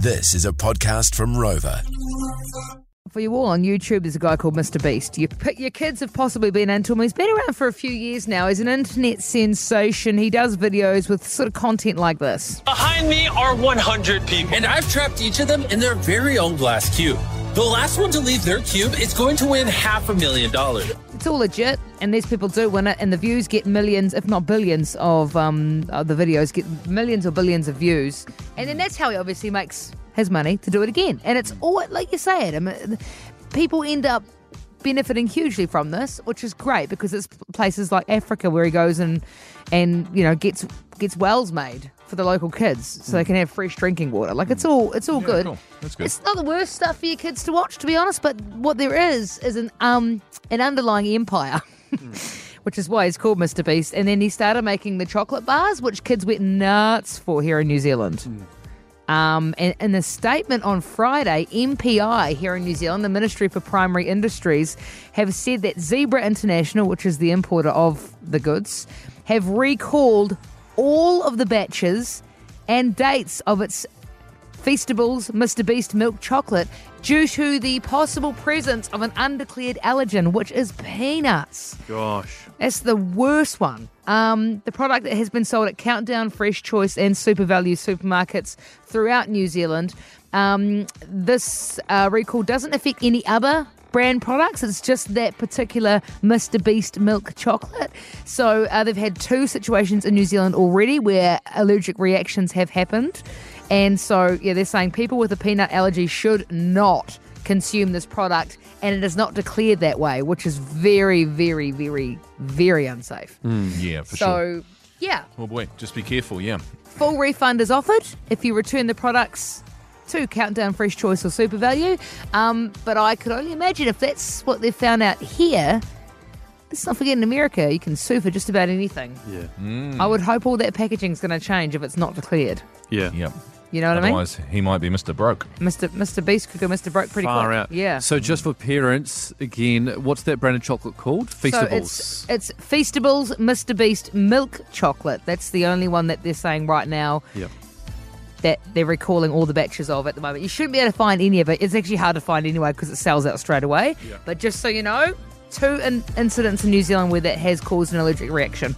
This is a podcast from Rova. For you all on YouTube, there's a guy called Mr. Beast. You, your kids have possibly been into him. He's been around for a few years now. He's an internet sensation. He does videos with sort of content like this. Behind me are 100 people. And I've trapped each of them in their very own glass cube. The last one to leave their cube is going to win half a million dollars. It's all legit, and these people do win it, and the views get millions, if not billions, of um, the videos get millions or billions of views, and then that's how he obviously makes his money to do it again. And it's all like you say mean, people end up benefiting hugely from this, which is great because it's places like Africa where he goes and and you know gets gets wells made for the local kids so they hmm. can have fresh drinking water. Like it's hmm. all it's all good. cool. Good. It's not the worst stuff for your kids to watch, to be honest. But what there is is an um an underlying empire. Hmm. Which is why he's called Mr. Beast. And then he started making the chocolate bars, which kids went nuts for here in New Zealand. Um, and in a statement on Friday, MPI here in New Zealand, the Ministry for Primary Industries, have said that Zebra International, which is the importer of the goods, have recalled all of the batches and dates of its Feastables Mr. Beast milk chocolate due to the possible presence of an undeclared allergen, which is peanuts. Gosh. That's the worst one. Um, the product that has been sold at Countdown, Fresh Choice, and Super Value supermarkets throughout New Zealand. Um, this uh, recall doesn't affect any other brand products. It's just that particular Mr. Beast milk chocolate. So uh, they've had two situations in New Zealand already where allergic reactions have happened. And so, yeah, they're saying people with a peanut allergy should not consume this product, and it is not declared that way, which is very, very, very, very unsafe. Yeah, for sure. so, yeah, Oh boy, just be careful. Yeah. full refund is offered if you return the products to Countdown Fresh Choice or Super Value. Um, but I could only imagine if that's what they've found out here. Let's not forget in America, you can sue for just about anything. Mm. I would hope all that packaging is going to change if it's not declared. Yeah. Yep. You know what I mean? Otherwise, he might be Mr. Broke. Mr. Mr. Beast could go Mr. Broke pretty Far quick. out. Yeah. So just for parents, again, what's that brand of chocolate called? So Feastables. it's it's Feastables Mr. Beast milk chocolate. That's the only one that they're saying right now Yep. that they're recalling all the batches of at the moment. You shouldn't be able to find any of it. It's actually hard to find anyway because it sells out straight away. But just so you know, two in- incidents in New Zealand where that has caused an allergic reaction.